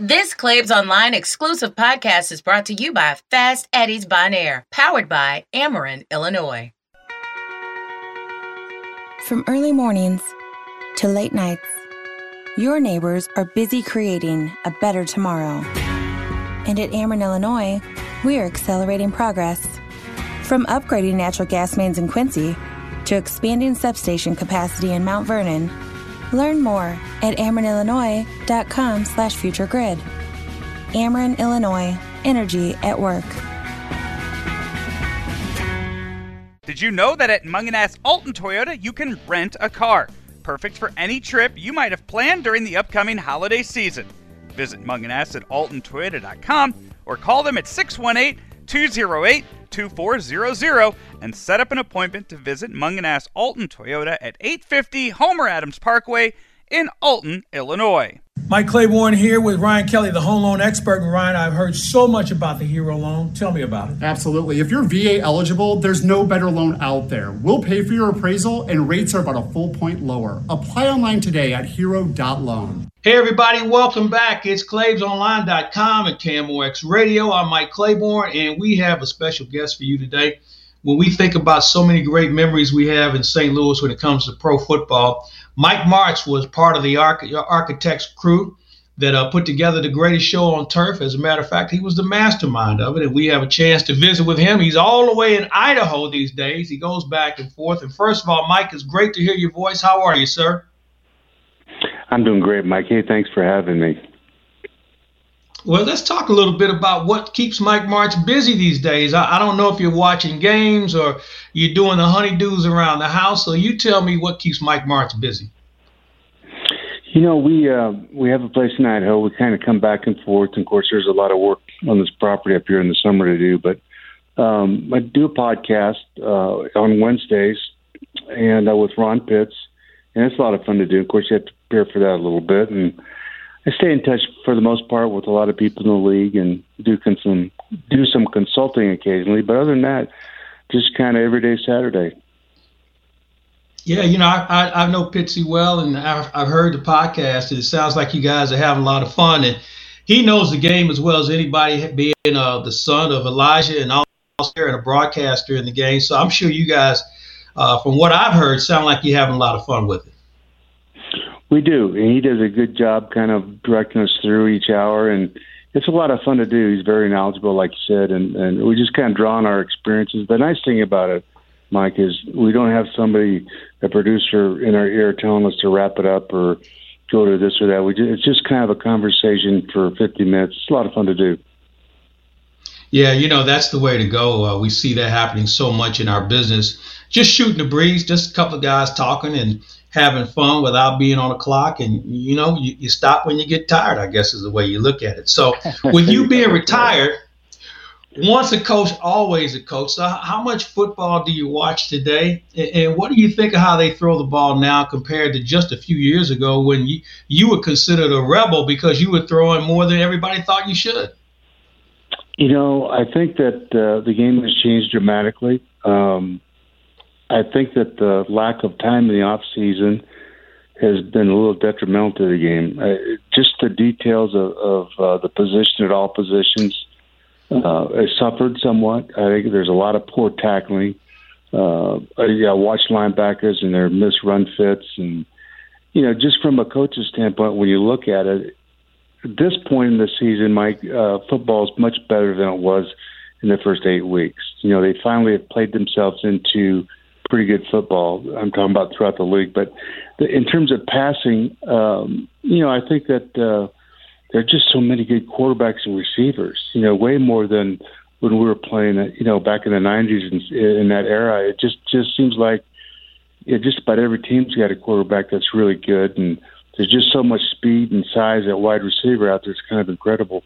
This Claves Online exclusive podcast is brought to you by Fast Eddie's Bon Air, powered by Ameren, Illinois. From early mornings to late nights, your neighbors are busy creating a better tomorrow. And at Ameren, Illinois, we are accelerating progress. From upgrading natural gas mains in Quincy to expanding substation capacity in Mount Vernon, Learn more at amerenillinois.com slash futuregrid. Ameren, Illinois. Energy at work. Did you know that at Mungenast Alton Toyota you can rent a car? Perfect for any trip you might have planned during the upcoming holiday season. Visit Mungenast at altontoyota.com or call them at 618 208 2400 and set up an appointment to visit Mungenast Alton Toyota at 850 Homer Adams Parkway in Alton, Illinois. Mike Claiborne here with Ryan Kelly, the home loan expert. And Ryan, I've heard so much about the Hero loan. Tell me about it. Absolutely. If you're VA eligible, there's no better loan out there. We'll pay for your appraisal, and rates are about a full point lower. Apply online today at hero.loan. Hey, everybody, welcome back. It's ClavesOnline.com and KMOX Radio. I'm Mike Claiborne, and we have a special guest for you today. When we think about so many great memories we have in St. Louis when it comes to pro football, Mike Martz was part of the arch- architects crew that uh, put together the greatest show on turf. As a matter of fact, he was the mastermind of it, and we have a chance to visit with him. He's all the way in Idaho these days. He goes back and forth. And first of all, Mike, it's great to hear your voice. How are you, sir? I'm doing great, Mike. Hey, thanks for having me. Well, let's talk a little bit about what keeps Mike Martz busy these days. I, I, don't know if you're watching games or you're doing the honeydews around the house. So you tell me what keeps Mike Martz busy. You know, we uh, we have a place in Idaho. We kind of come back and forth. And of course, there's a lot of work on this property up here in the summer to do. But um, I do a podcast uh, on Wednesdays, and uh, with Ron Pitts, and it's a lot of fun to do. Of course, you have to prepare for that a little bit, and I stay in touch for the most part with a lot of people in the league and do some do some consulting occasionally. But other than that, just kind of everyday Saturday. Yeah, you know, I, I, I know Pitsy well, and I've, I've heard the podcast. And it sounds like you guys are having a lot of fun, and he knows the game as well as anybody, being uh, the son of Elijah and also and a broadcaster in the game. So I'm sure you guys, uh, from what I've heard, sound like you're having a lot of fun with it. We do, and he does a good job, kind of directing us through each hour, and it's a lot of fun to do. He's very knowledgeable, like you said, and and we just kind of draw on our experiences. The nice thing about it, Mike, is we don't have somebody, a producer, in our ear telling us to wrap it up or go to this or that. We just, it's just kind of a conversation for 50 minutes. It's a lot of fun to do. Yeah, you know that's the way to go. Uh, we see that happening so much in our business. Just shooting the breeze, just a couple of guys talking and having fun without being on a clock and you know you, you stop when you get tired i guess is the way you look at it. So with you being retired once a coach always a coach so how much football do you watch today? And what do you think of how they throw the ball now compared to just a few years ago when you, you were considered a rebel because you were throwing more than everybody thought you should? You know i think that uh, the game has changed dramatically. Um, I think that the lack of time in the off season has been a little detrimental to the game. Uh, just the details of, of uh, the position at all positions uh, suffered somewhat. I think there's a lot of poor tackling. Uh, yeah, watch linebackers and their missed run fits, and you know, just from a coach's standpoint, when you look at it, at this point in the season, Mike, uh, football is much better than it was in the first eight weeks. You know, they finally have played themselves into pretty good football. I'm talking about throughout the league, but the, in terms of passing, um, you know, I think that uh, there are just so many good quarterbacks and receivers. You know, way more than when we were playing. You know, back in the '90s and in that era, it just just seems like it, just about every team's got a quarterback that's really good, and there's just so much speed and size at wide receiver out there. It's kind of incredible.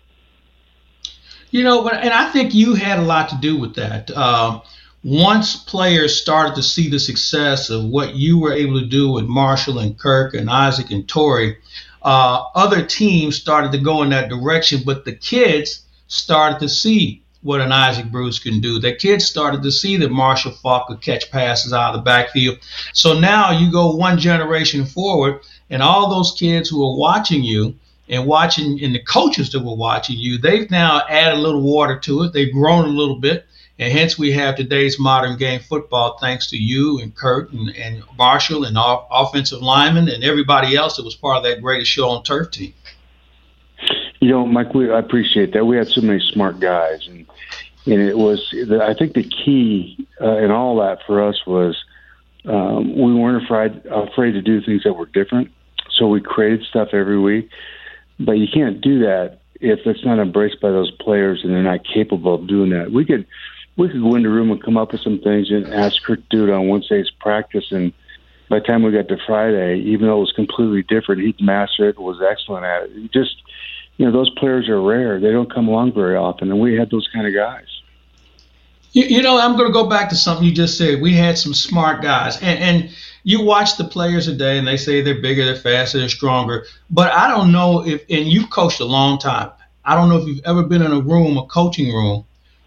You know, and I think you had a lot to do with that. Uh, once players started to see the success of what you were able to do with Marshall and Kurt and Isaac and Torry, uh, other teams started to go in that direction. But the kids started to see what an Isaac Bruce can do. The kids started to see that Marshall Faulk could catch passes out of the backfield. So now you go one generation forward, and all those kids who are watching you and watching, and the coaches that were watching you, they've now added a little water to it. They've grown a little bit. And hence we have today's modern game football thanks to you and Kurt and, and Marshall and offensive linemen and everybody else that was part of that greatest show on turf team. You know, Mike, we, I appreciate that. We had so many smart guys, and and it was. I think the key uh, in all that for us was um, we weren't afraid afraid to do things that were different. So we created stuff every week, but you can't do that if it's not embraced by those players and they're not capable of doing that. We could we could go into the room and come up with some things and ask her to do it on Wednesday's practice and by the time we got to Friday, even though it was completely different, he'd master it, was excellent at it. Just you know, those players are rare. They don't come along very often, and we had those kind of guys. You, you know, I'm going to go back to something you just said. We had some smart guys, and, and you watch the players today, and they say they're bigger, they're faster, they're stronger. But I don't know if, and you've coached a long time. I don't know if you've ever been in a room, a coaching room,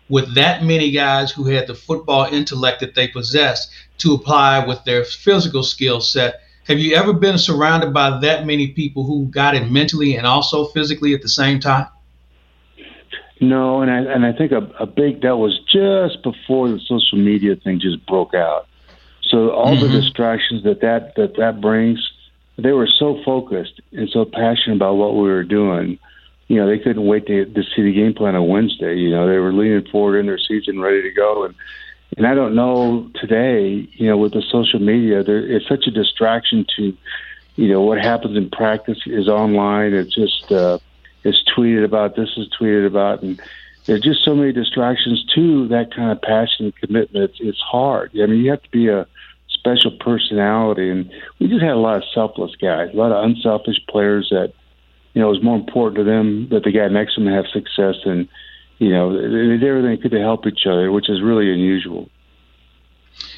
with that many guys who had the football intellect that they possessed to apply with their physical skill set have you ever been surrounded by that many people who got it mentally and also physically at the same time? No, and I and I think a, a big that was just before the social media thing just broke out. So all mm-hmm. the distractions that, that that that brings, they were so focused and so passionate about what we were doing. You know, they couldn't wait to to see the game plan on Wednesday. You know, they were leaning forward in their seats and ready to go. And and I don't know today, you know, with the social media, there it's such a distraction to, you know, what happens in practice is online. It's just uh, it's tweeted about. This is tweeted about, and there's just so many distractions to that kind of passion and commitment. It's, it's hard. I mean, you have to be a special personality, and we just had a lot of selfless guys, a lot of unselfish players that, you know, it was more important to them that the guy next to them have success and you know, they did everything they could to help each other, which is really unusual.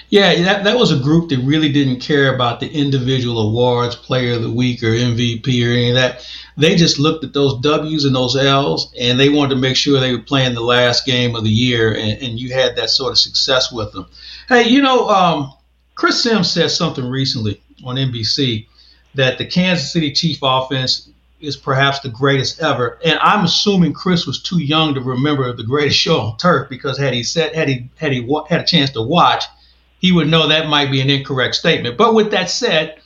Yeah, that, that was a group that really didn't care about the individual awards, player of the week or MVP or any of that. They just looked at those W's and those L's and they wanted to make sure they were playing the last game of the year and, and you had that sort of success with them. Hey, you know, um, Chris Sims said something recently on NBC that the Kansas City Chief offense is perhaps the greatest ever. And I'm assuming Chris was too young to remember the greatest show on turf because had he said had he had he had a chance to watch, he would know that might be an incorrect statement. But with that said,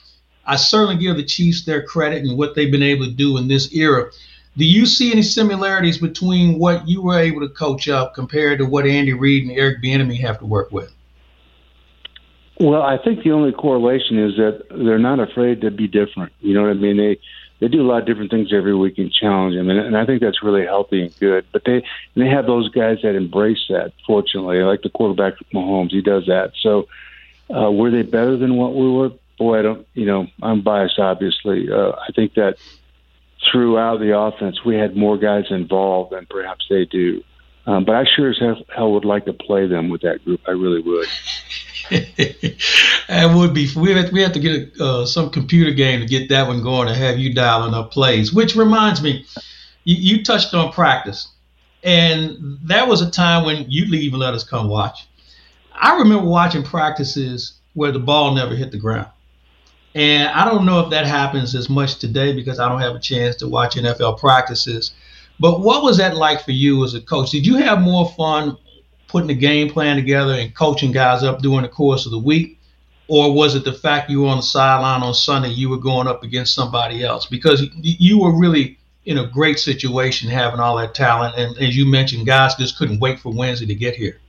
I certainly give the Chiefs their credit and what they've been able to do in this era. Do you see any similarities between what you were able to coach up compared to what Andy Reid and Eric Bieniemy have to work with? Well, I think the only correlation is that they're not afraid to be different. You know what I mean? They they do a lot of different things every week and challenge them, and, and I think that's really healthy and good. But they they have those guys that embrace that. Fortunately, like the quarterback Mahomes, he does that. So, uh, were they better than what we were? Boy, I don't. You know, I'm biased, obviously. Uh, I think that throughout the offense, we had more guys involved than perhaps they do. Um, but I sure as hell would like to play them with that group. I really would. that would be. We have, we have to get a, uh, some computer game to get that one going and have you dialing up plays. Which reminds me, you, you touched on practice, and that was a time when you leave and let us come watch. I remember watching practices where the ball never hit the ground. And I don't know if that happens as much today because I don't have a chance to watch NFL practices. But what was that like for you as a coach? Did you have more fun putting the game plan together and coaching guys up during the course of the week? Or was it the fact you were on the sideline on Sunday, you were going up against somebody else? Because you were really in a great situation having all that talent. And as you mentioned, guys just couldn't wait for Wednesday to get here.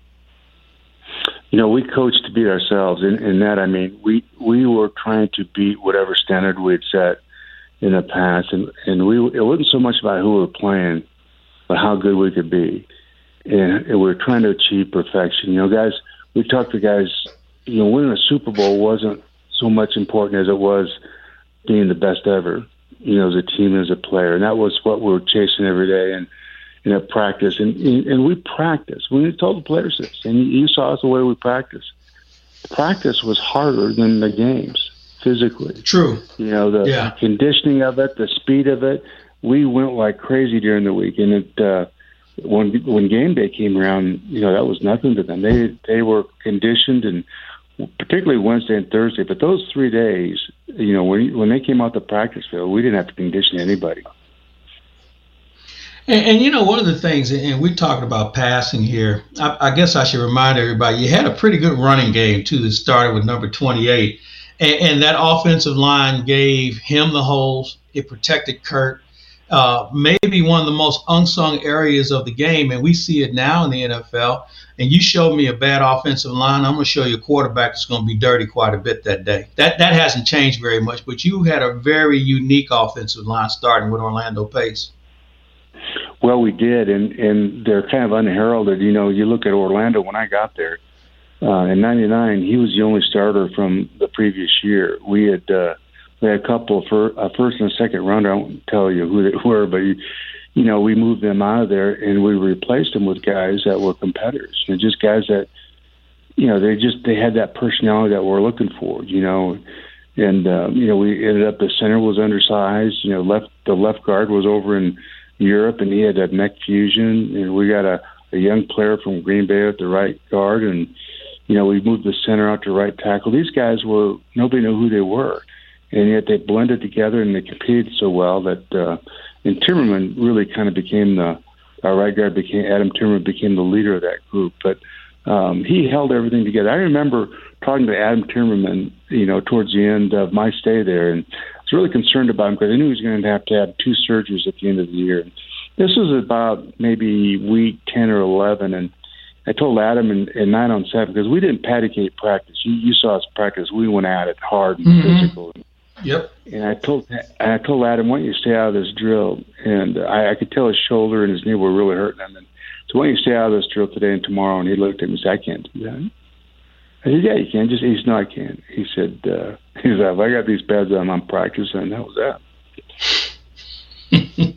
You know, we coached to beat ourselves. In, in that, I mean, we, we were trying to beat whatever standard we had set in the past, and and we it wasn't so much about who we were playing, but how good we could be, and, and we were trying to achieve perfection. You know, guys, we talked to guys. You know, winning a Super Bowl wasn't so much important as it was being the best ever. You know, as a team, as a player, and that was what we were chasing every day. And in a practice, and and we practice. We told the players this, and you saw us the way we practice. Practice was harder than the games physically. True. You know, the yeah. conditioning of it, the speed of it. We went like crazy during the week, and it uh, when when game day came around, you know that was nothing to them. They they were conditioned, and particularly Wednesday and Thursday. But those three days, you know, when when they came out the practice field, we didn't have to condition anybody. And, and, you know, one of the things, and we're talking about passing here. I, I, guess I should remind everybody you had a pretty good running game too that started with number 28, and, and that offensive line gave him the holes. It protected Kurt. Uh, maybe one of the most unsung areas of the game, and we see it now in the NFL. And you showed me a bad offensive line. I'm going to show you a quarterback that's going to be dirty quite a bit that day. That that hasn't changed very much, but you had a very unique offensive line starting with Orlando Pace. Well, we did, and and they're kind of unheralded. You know, you look at Orlando when I got there uh, in '99, he was the only starter from the previous year. We had uh, we had a couple for a first and a second rounder. I won't tell you who they were, but you, you know, we moved them out of there and we replaced them with guys that were competitors and just guys that you know they just they had that personality that we're looking for. You know, and uh, you know we ended up the center was undersized. You know, left the left guard was over in Europe, and he had a neck fusion. And we got a, a young player from Green Bay at the right guard, and you know we moved the center out to right tackle. These guys were nobody knew who they were, and yet they blended together and they competed so well that. Uh, and Timmerman really kind of became the our right guard became Adam Timmerman became the leader of that group, but. Um, he held everything together. I remember talking to Adam Timmerman, you know, towards the end of my stay there, and I was really concerned about him because I knew he was going to have to have two surgeries at the end of the year. This was about maybe week 10 or 11, and I told Adam in, in nine on seven because we didn't paticate practice. You, you saw us practice; we went at it hard and mm-hmm. physical. Yep. And I told I told Adam, "Why don't you stay out of this drill?" And I, I could tell his shoulder and his knee were really hurting him. And so, why don't you stay out of this drill today and tomorrow? And he looked at me and said, "I can't do that." I said, "Yeah, you can." Just he said, "No, I can't." He said, uh, "He said if I got these pads on, I'm practicing." That was that.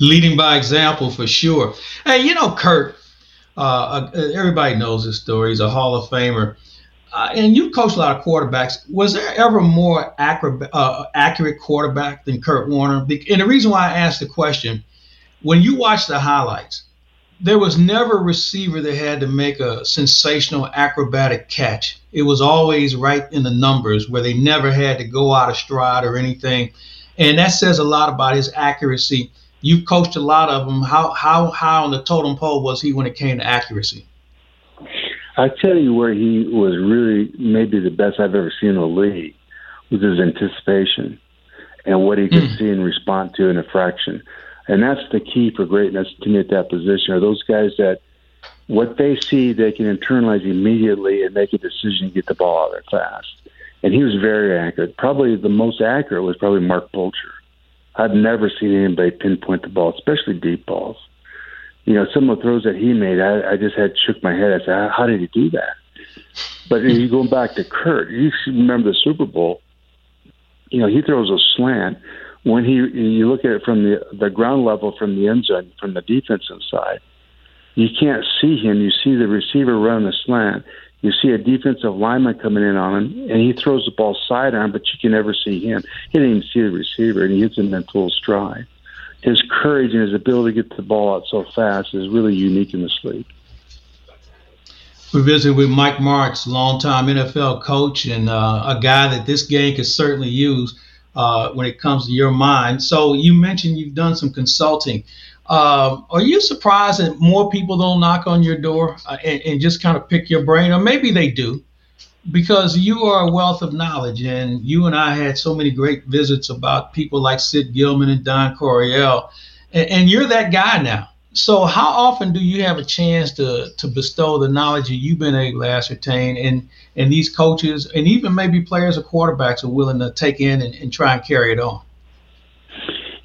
Leading by example for sure. Hey, you know, Kurt. Uh, uh, everybody knows this story. He's a Hall of Famer. Uh, and you coached a lot of quarterbacks. Was there ever more accurate, uh, accurate quarterback than Kurt Warner? And the reason why I asked the question, when you watch the highlights, there was never a receiver that had to make a sensational acrobatic catch. It was always right in the numbers where they never had to go out of stride or anything. And that says a lot about his accuracy. You coached a lot of them. How how high on the totem pole was he when it came to accuracy? I tell you where he was really maybe the best I've ever seen in the league was his anticipation and what he could mm. see and respond to in a fraction. And that's the key for greatness to me at that position are those guys that what they see they can internalize immediately and make a decision to get the ball out there fast. And he was very accurate. Probably the most accurate was probably Marc Bulger. I've never seen anybody pinpoint the ball, especially deep balls. You know, some of the throws that he made, I, I just had shook my head. I said, "How did he do that?" But you go back to Kurt. You remember the Super Bowl? You know, he throws a slant when he you look at it from the the ground level from the end zone from the defensive side, you can't see him. You see the receiver run the slant. You see a defensive lineman coming in on him, and he throws the ball sidearm, but you can never see him. He didn't even see the receiver, and he hits him in full stride. His courage and his ability to get the ball out so fast is really unique in this league. We visited with Mike Martz, longtime NFL coach, and uh, a guy that this game could certainly use uh, when it comes to your mind. So you mentioned you've done some consulting. Uh, are you surprised that more people don't knock on your door uh, and, and, just kind of pick your brain, or maybe they do, because you are a wealth of knowledge, and you and I had so many great visits about people like Sid Gilman and Don Coryell, and, and you're that guy now. So how often do you have a chance to to bestow the knowledge that you've been able to ascertain and and these coaches and even maybe players or quarterbacks are willing to take in and, and try and carry it on?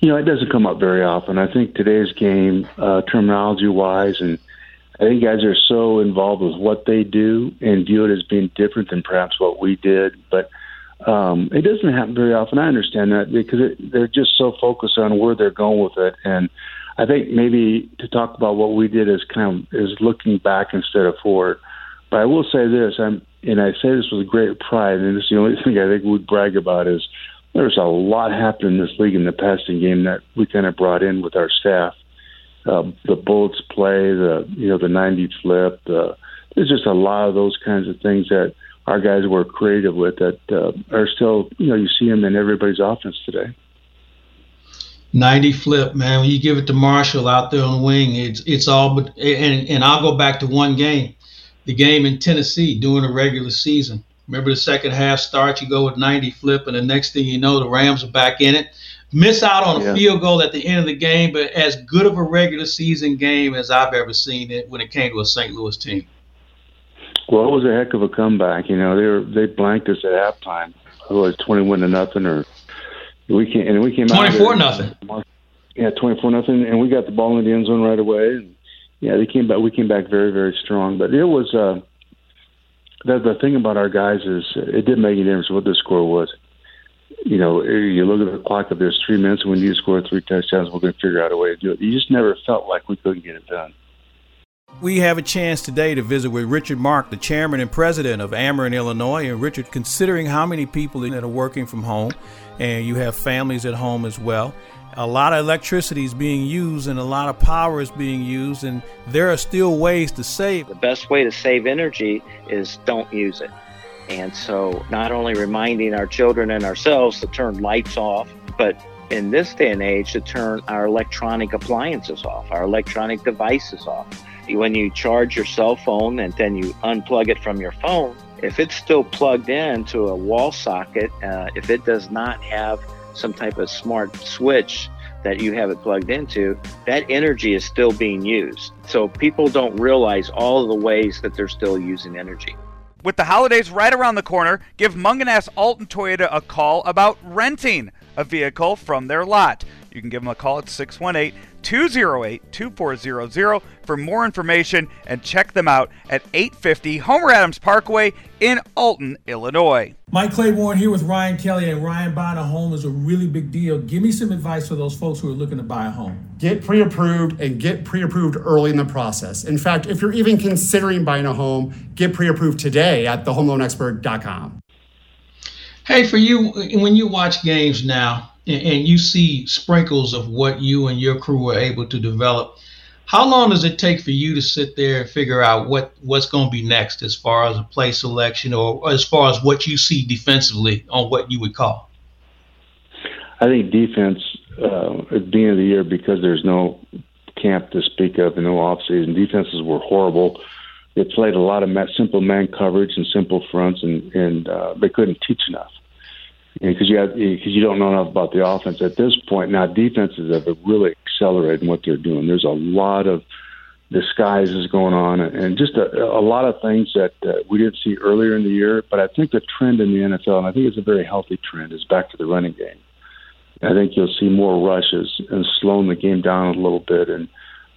You know, it doesn't come up very often. I think today's game, uh, terminology wise, and I think guys are so involved with what they do and view it as being different than perhaps what we did. But um, it doesn't happen very often. I understand that because it, they're just so focused on where they're going with it. And I think maybe to talk about what we did is kind of is looking back instead of forward. But I will say this, I'm and I say this with great pride, and this is the only thing I think we brag about is there's a lot happened in this league in the passing game that we kind of brought in with our staff. Uh, the bullets play, the you know the 90 flip. The, there's just a lot of those kinds of things that our guys were creative with that uh, are still you know you see them in everybody's offense today. 90 flip, man. When you give it to Marshall out there on the wing, it's it's all but and and I'll go back to one game, the game in Tennessee during the regular season. Remember the second half start, you go with 90 flip, and the next thing you know, the Rams are back in it. Miss out on a yeah. field goal at the end of the game, but as good of a regular season game as I've ever seen it when it came to a St. Louis team. Well, it was a heck of a comeback. You know, they were they blanked us at halftime. It was twenty-one to nothing, or we came and we came 24 out twenty-four nothing. Yeah, twenty-four nothing, and we got the ball in the end zone right away. And yeah, they came back. We came back very very strong. But it was uh, the the thing about our guys is it didn't make any difference what the score was. You know, you look at the clock. If there's three minutes need to score three touchdowns, we're going to figure out a way to do it. You just never felt like we couldn't get it done. We have a chance today to visit with Richard Mark, the chairman and president of Ameren, Illinois. And Richard, considering how many people that are working from home, and you have families at home as well, a lot of electricity is being used and a lot of power is being used, and there are still ways to save. The best way to save energy is don't use it. And so, not only reminding our children and ourselves to turn lights off, but in this day and age, to turn our electronic appliances off, our electronic devices off when you charge your cell phone and then you unplug it from your phone, if it's still plugged in to a wall socket, uh, if it does not have some type of smart switch that you have it plugged into, that energy is still being used. So people don't realize all the ways that they're still using energy. With the holidays right around the corner, give Mungenast Alton Toyota a call about renting a vehicle from their lot. You can give them a call at 618 208 2400 for more information and check them out at 850 Homer Adams Parkway in Alton, Illinois. Mike Claiborne here with Ryan Kelly, and Ryan buying a home is a really big deal. Give me some advice for those folks who are looking to buy a home. Get pre approved and get pre approved early in the process. In fact, if you're even considering buying a home, get pre approved today at thehomeloanexpert.com. Hey, for you, when you watch games now, and, you see sprinkles of what you and your crew were able to develop, how long does it take for you to sit there and figure out what what's going to be next as far as a play selection or as far as what you see defensively on what you would call? I think defense uh, at the end of the year because there's no camp to speak of and no off season. Defenses were horrible. They played a lot of simple man coverage and simple fronts, and and uh, they couldn't teach enough because you because you don't know enough about the offense at this point. Now defenses have really accelerated what they're doing. There's a lot of disguises going on, and just a, a lot of things that uh, we didn't see earlier in the year. But I think the trend in the NFL, and I think it's a very healthy trend, is back to the running game. I think you'll see more rushes and slowing the game down a little bit, and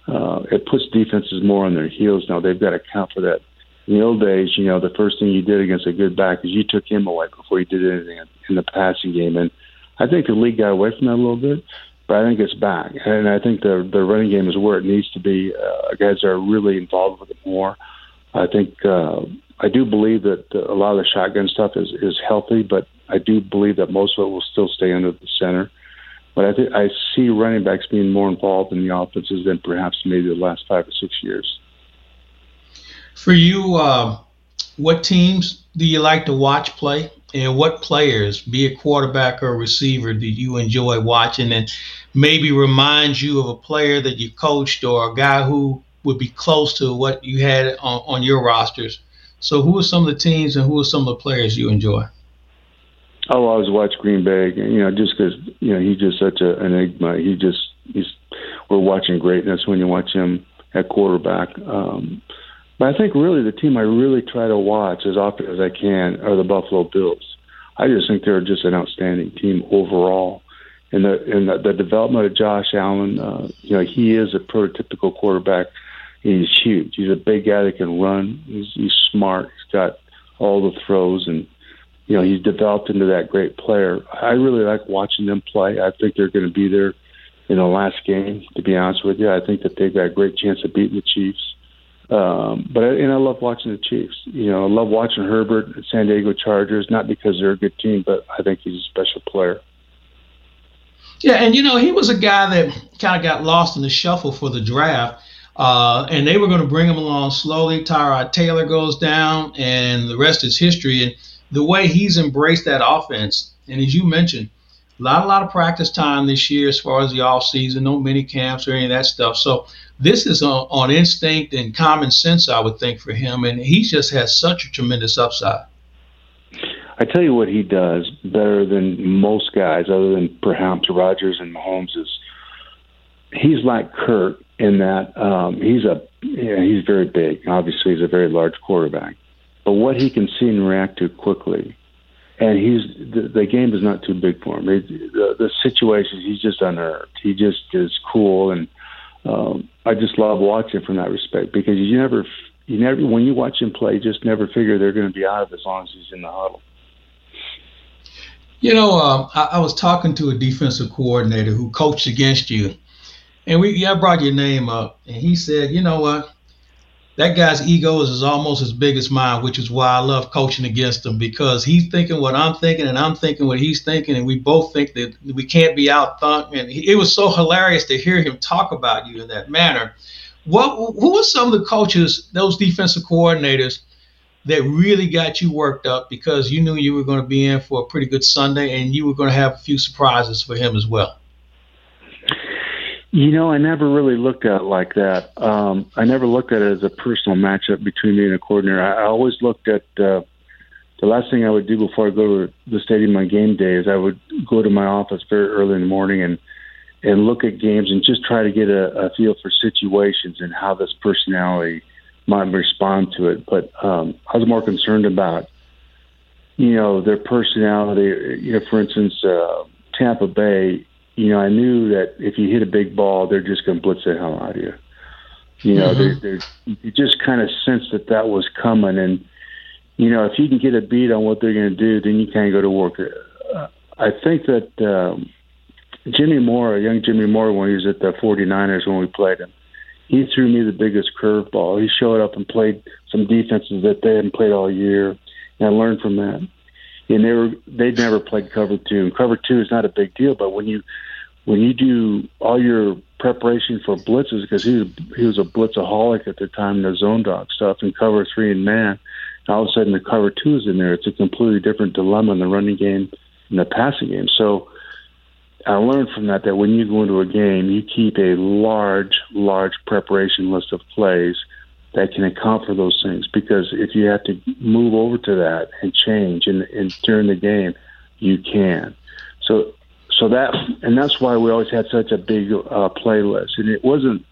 uh, it puts defenses more on their heels now. They've got to account for that in the old days, you know, the first thing you did against a good back is you took him away before you did anything in the passing game. And I think the league got away from that a little bit, but I think it's back. And I think the the running game is where it needs to be. Uh, guys are really involved with it more. I think uh, I do believe that a lot of the shotgun stuff is is healthy, but I do believe that most of it will still stay under the center. But I think I see running backs being more involved in the offenses than perhaps maybe the last five or six years. For you, uh, what teams do you like to watch play? And what players, be a quarterback or a receiver, do you enjoy watching? And maybe remind you of a player that you coached or a guy who would be close to what you had on, on your rosters. So, who are some of the teams and who are some of the players you enjoy? I'll always watch Green Bay. You know, just because you know he's just such an enigma. He just he's we're watching greatness when you watch him at quarterback. Um, but I think really the team I really try to watch as often as I can are the Buffalo Bills. I just think they're just an outstanding team overall. And the and the, the development of Josh Allen, uh, you know, he is a prototypical quarterback. He's huge. He's a big guy that can run. He's, he's smart. He's got all the throws, and you know, he's developed into that great player. I really like watching them play. I think they're going to be there in the last game. To be honest with you, I think that they've got a great chance of beating the Chiefs. Um, but I, and I love watching the Chiefs. You know, I love watching Herbert, San Diego Chargers, not because they're a good team, but I think he's a special player. Yeah, and you know, he was a guy that kind of got lost in the shuffle for the draft. Uh, and they were going to bring him along slowly. Tyrod Taylor goes down, and the rest is history. And the way he's embraced that offense, and as you mentioned, a lot, a lot of practice time this year as far as the off season, no mini camps or any of that stuff. So this is on, on instinct and common sense, I would think, for him, and he just has such a tremendous upside. I tell you what he does better than most guys, other than perhaps Rodgers and Mahomes, is he's like Kurt in that um, he's a yeah, he's very big. Obviously, he's a very large quarterback, but what he can see and react to quickly and he's the, the game is not too big for him. It, the, the situations he's just unearned. He just is cool, and um, I just love watching from that respect because you never, you never when you watch him play, just never figure they're going to be out of as long as he's in the huddle. You know, um, I, I was talking to a defensive coordinator who coached against you, and we yeah, I brought your name up, and he said, you know what, that guy's ego is almost as big as mine, which is why I love coaching against him because he's thinking what I'm thinking and I'm thinking what he's thinking, and we both think that we can't be out And it was so hilarious to hear him talk about you in that manner. What who were some of the coaches, those defensive coordinators, that really got you worked up because you knew you were going to be in for a pretty good Sunday and you were going to have a few surprises for him as well? You know, I never really looked at it like that. Um, I never looked at it as a personal matchup between me and a coordinator. I, I always looked at uh, the last thing I would do before I go to the stadium on game day is I would go to my office very early in the morning and and look at games and just try to get a, a feel for situations and how this personality might respond to it. But um, I was more concerned about, you know, their personality. You know, for instance, uh, Tampa Bay you know, I knew that if you hit a big ball, they're just going to blitz the hell out of you. You know, mm-hmm. they're, they're, you just kind of sense that that was coming. And, you know, if you can get a beat on what they're going to do, then you can't go to work. Uh, I think that um, Jimmy Mora, young Jimmy Mora, when he was at the 49ers when we played him, he threw me the biggest curveball. He showed up and played some defenses that they hadn't played all year, and I learned from that and they were they'd never played cover two. And cover two is not a big deal, but when you when you do all your preparation for blitzes, because he was, he was a blitzaholic at the time, the zone dog stuff, and cover three and man, and all of a sudden the cover two is in there. It's a completely different dilemma in the running game and the passing game. So I learned from that that when you go into a game, you keep a large, large preparation list of plays that can account for those things. Because if you have to move over to that and change and, and during the game, you can. So, so that and that's why we always had such a big uh, playlist, and it wasn't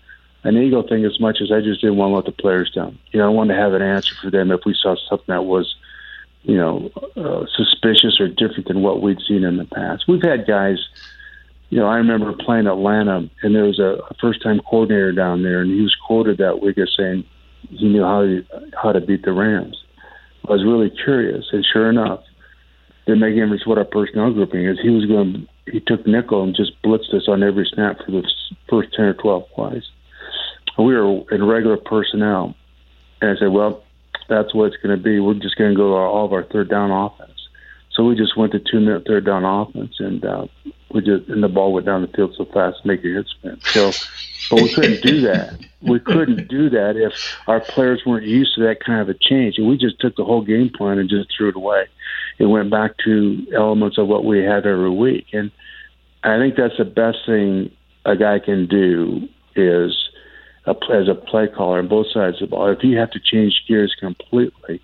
an ego thing as much as I just didn't want to let the players down. You know, I wanted to have an answer for them if we saw something that was, you know, uh, suspicious or different than what we'd seen in the past. We've had guys you know, I remember playing Atlanta, and there was a, a first-time coordinator down there, and he was quoted that week as saying, he knew how to, how to beat the Rams. I was really curious, and sure enough, the make difference what our personnel grouping is. He was going. He took nickel and just blitzed us on every snap for the first ten or twelve plays. We were in regular personnel, and I said, "Well, that's what it's going to be. We're just going to go all of our third down offense." So we just went to two minute third down offense, and uh, we just and the ball went down the field so fast, make your head spin. So, but we couldn't do that. We couldn't do that if our players weren't used to that kind of a change. And we just took the whole game plan and just threw it away. It went back to elements of what we had every week, and I think that's the best thing a guy can do is a, as a play caller on both sides of the ball. If you have to change gears completely,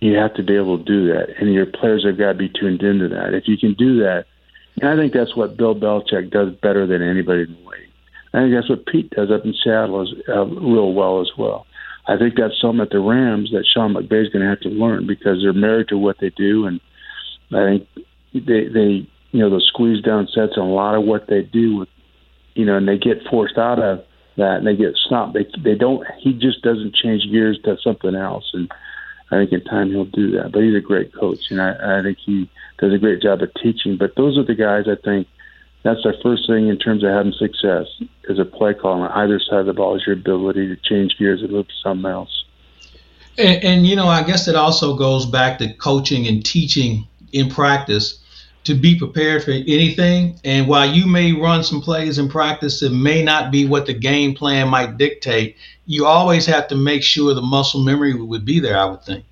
you have to be able to do that, and your players have got to be tuned into that. If you can do that and I think that's what Bill Belichick does better than anybody in the league. I think that's what Pete does up in Seattle as, uh, real well as well. I think that's something at the Rams that Sean McVay is going to have to learn because they're married to what they do, and I think they they you know the squeeze down sets and a lot of what they do with you know, and they get forced out of that and they get stopped. They they don't. He just doesn't change gears to something else, and I think in time he'll do that. But he's a great coach, and I, I think he does a great job of teaching. But those are the guys I think that's the first thing in terms of having success as a play call on either side of the ball is your ability to change gears and move to something else. And, and you know, I guess it also goes back to coaching and teaching in practice to be prepared for anything. And while you may run some plays in practice, it may not be what the game plan might dictate. You always have to make sure the muscle memory would be there. I would think.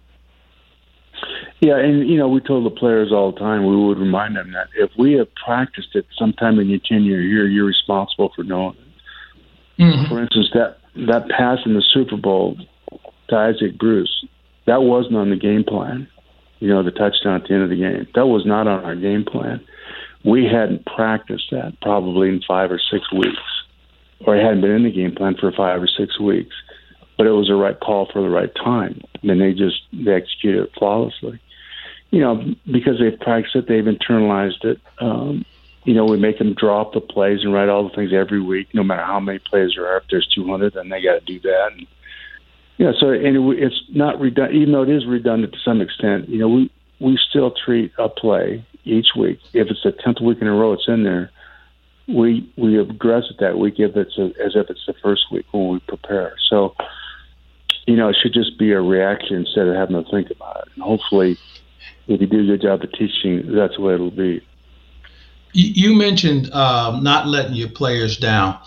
Yeah, and you know, we told the players all the time. We would remind them that if we have practiced it sometime in your tenure here, you're responsible for knowing it. Mm-hmm. For instance, that that pass in the Super Bowl to Isaac Bruce, that wasn't on the game plan. You know, the touchdown at the end of the game, that was not on our game plan. We hadn't practiced that probably in five or six weeks, or it hadn't been in the game plan for five or six weeks. But it was the right call for the right time, and they just they executed it flawlessly you know, because they've practiced it, they've internalized it. Um, you know, we make them draw up the plays and write all the things every week, no matter how many plays there are. If there's 200, then they got to do that. And, you know, so and it's not redundant, even though it is redundant to some extent. You know, we we still treat a play each week. If it's the tenth week in a row, it's in there. We we address it that week if it's a, as if it's the first week when we prepare. So, you know, it should just be a reaction instead of having to think about it. And hopefully, if you do your job of teaching, that's where it'll be. You mentioned uh, not letting your players down.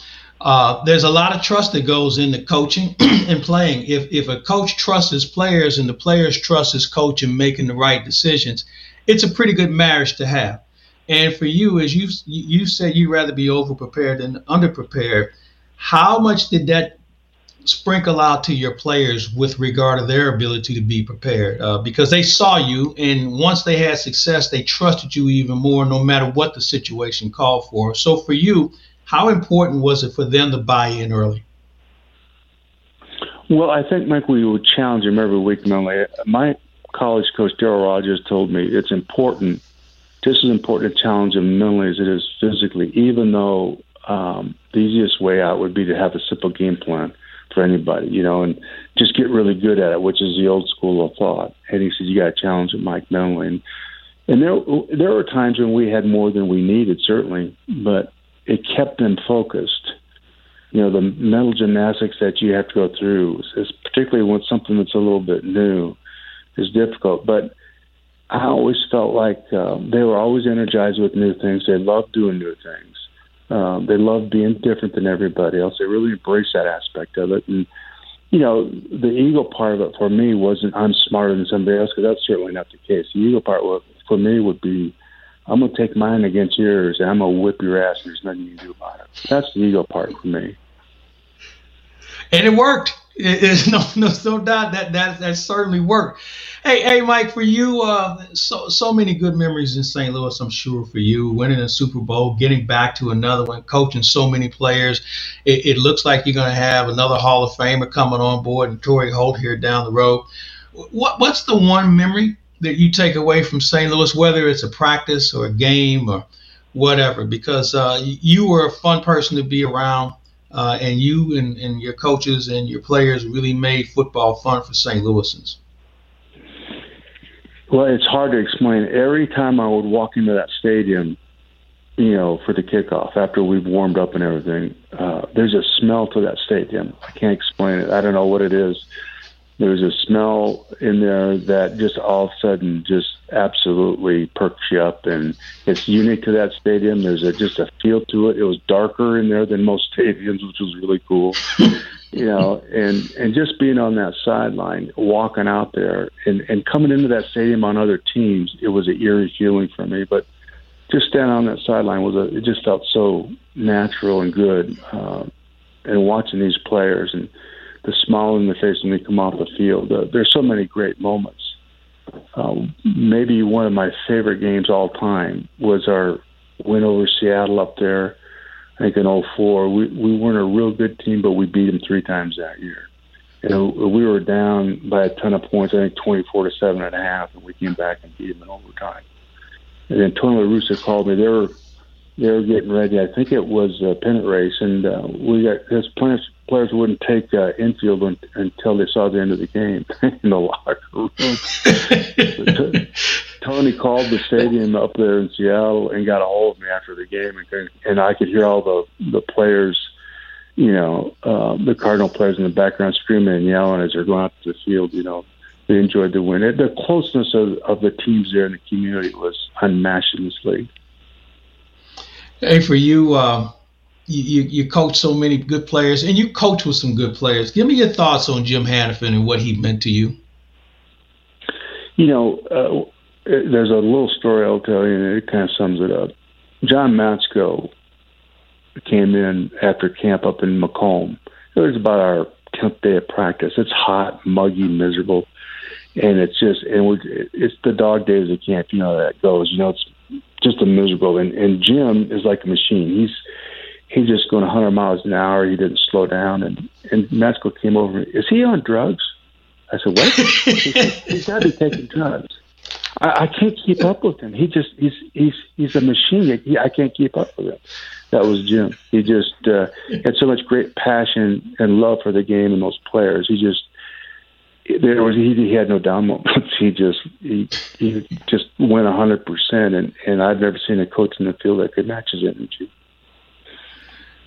Uh, there's a lot of trust that goes into coaching and playing. If if a coach trusts his players and the players trust his coach in making the right decisions, it's a pretty good marriage to have. And for you, as you you said, you'd rather be over prepared than under prepared. How much did that sprinkle out to your players with regard to their ability to be prepared uh, because they saw you and once they had success they trusted you even more no matter what the situation called for. So for you how important was it for them to buy in early? Well i think mike we would challenge them every week mentally my college coach darryl rogers told me it's important just as important to challenge them mentally as it is physically even though um, the easiest way out would be to have a simple game plan for anybody, you know, and just get really good at it, which is the old school of thought. And he says you got to challenge it, Mike mentally. And, and there there were times when we had more than we needed, certainly, but it kept them focused. You know, the mental gymnastics that you have to go through, is particularly when something that's a little bit new, is difficult. But I always felt like um, they were always energized with new things. They loved doing new things um, they love being different than everybody else. They really embrace that aspect of it. And, you know, the ego part of it for me wasn't I'm smarter than somebody else because that's certainly not the case. The ego part for me would be I'm going to take mine against yours and I'm going to whip your ass and there's nothing you can do about it. That's the ego part for me. And it worked. It, no, no, no doubt that that that certainly worked. Hey, hey, Mike, for you, uh, so so many good memories in St. Louis. I'm sure for you, winning a Super Bowl, getting back to another one, coaching so many players. It, it looks like you're going to have another Hall of Famer coming on board, and Torry Holt here down the road. What what's the one memory that you take away from St. Louis, whether it's a practice or a game or whatever? Because uh, you were a fun person to be around uh, and you and, and your coaches and your players really made football fun for St. Louisans? Well, it's hard to explain. Every time I would walk into that stadium, you know, for the kickoff after we've warmed up and everything, uh, there's a smell to that stadium. I can't explain it. I don't know what it is there's a smell in there that just all of a sudden just absolutely perks you up and it's unique to that stadium there's a just a feel to it it was darker in there than most stadiums which was really cool you know and and just being on that sideline walking out there and and coming into that stadium on other teams it was an eerie feeling for me but just standing on that sideline was a it just felt so natural and good uh, and watching these players and the smile in the face when they come off the field. Uh, there's so many great moments. Um, maybe one of my favorite games all time was our win over Seattle up there. I think in 04. We we weren't a real good team, but we beat them three times that year. And we were down by a ton of points. I think 24 to seven and a half, and we came back and beat them in overtime. And then Tony La Russa called me. They were they were getting ready. I think it was a pennant race, and uh, we got his players players wouldn't take uh, infield un- until they saw the end of the game in the locker room. Tony called the stadium up there in Seattle and got a hold of me after the game, and, and I could hear all the the players, you know, uh, the Cardinal players in the background screaming and yelling as they're going out to the field. You know, they enjoyed the win. It, the closeness of, of the teams there in the community was unmatched in this league. Hey, for you, uh, you, you coach so many good players, and you coach with some good players. Give me your thoughts on Jim Hanifan and what he meant to you. you know, uh, there's a little story I'll tell you, and it kind of sums it up. John Matsko came in after camp up in Macomb. It was about our 10th day of practice. It's hot, muggy, miserable, and it's just and we, it's the dog days of camp. You know how that goes. You know, it's just a miserable. And, and Jim is like a machine. He's he's just going 100 miles an hour. He didn't slow down. And and Matsko came over. Is he on drugs? I said, what? he said, he's got to be taking drugs. I, I can't keep up with him. He just he's he's he's a machine. He, I can't keep up with him. That was Jim. He just uh, had so much great passion and love for the game and those players. He just there was he, he had no down moments. He just he he just went a hundred percent, and and I've never seen a coach in the field that could match his energy.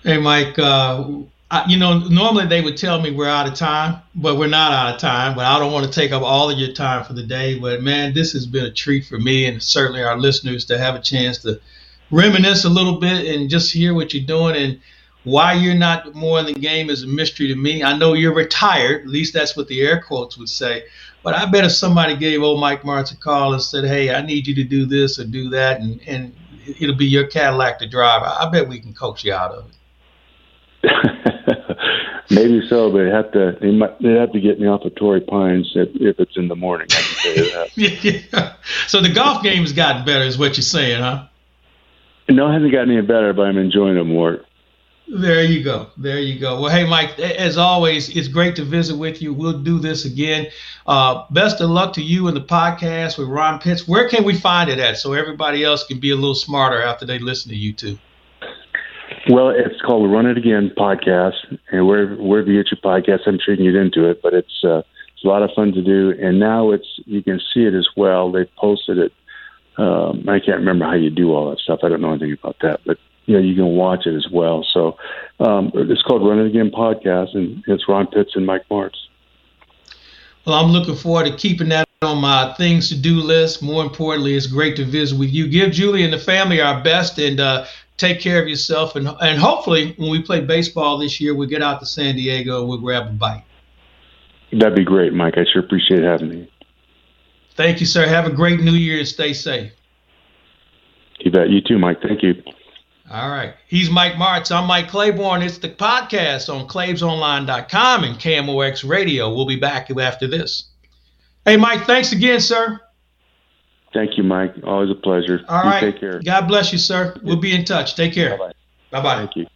Hey, Mike. Uh, I, you know, normally they would tell me we're out of time, but we're not out of time. But I don't want to take up all of your time for the day. But man, this has been a treat for me and certainly our listeners to have a chance to reminisce a little bit and just hear what you're doing and why you're not more in the game is a mystery to me. I know you're retired, at least that's what the air quotes would say. But I bet if somebody gave old Mike Martz a call and said, "Hey, I need you to do this or do that," and and it'll be your Cadillac to drive, I bet we can coach you out of it. Maybe so, but they have to they might they have to get me off of Torrey Pines if, if it's in the morning. I can tell you that. yeah. So the golf game has gotten better, is what you're saying, huh? No, it hasn't gotten any better, but I'm enjoying it more. There you go. There you go. Well, hey, Mike, as always, it's great to visit with you. We'll do this again. Uh, best of luck to you in the podcast with Ron Pitts. Where can we find it at so everybody else can be a little smarter after they listen to you too? Well, it's called the Run It Again podcast, and wherever wherever you get your podcast, I'm sure you into it. But it's uh, it's a lot of fun to do, and now it's you can see it as well. They've posted it. Um, I can't remember how you do all that stuff. I don't know anything about that, but you know you can watch it as well. So um, it's called Run It Again podcast, and it's Ron Pitts and Mike Martz. Well, I'm looking forward to keeping that on my things to do list. More importantly, it's great to visit with you. Give Julie and the family our best, and uh, take care of yourself, and and hopefully when we play baseball this year, we get out to San Diego, and we'll grab a bite. That'd be great, Mike. I sure appreciate having me. Thank you, sir. Have a great New Year and stay safe. You bet. You too, Mike. Thank you. All right. He's Mike Martz. I'm Mike Claiborne. It's the podcast on ClaibsOnline.com and KMOX Radio. We'll be back after this. Hey, Mike, thanks again, sir. Thank you, Mike. Always a pleasure. All you right. Take care. God bless you, sir. We'll be in touch. Take care. Bye bye. Bye bye. Thank you.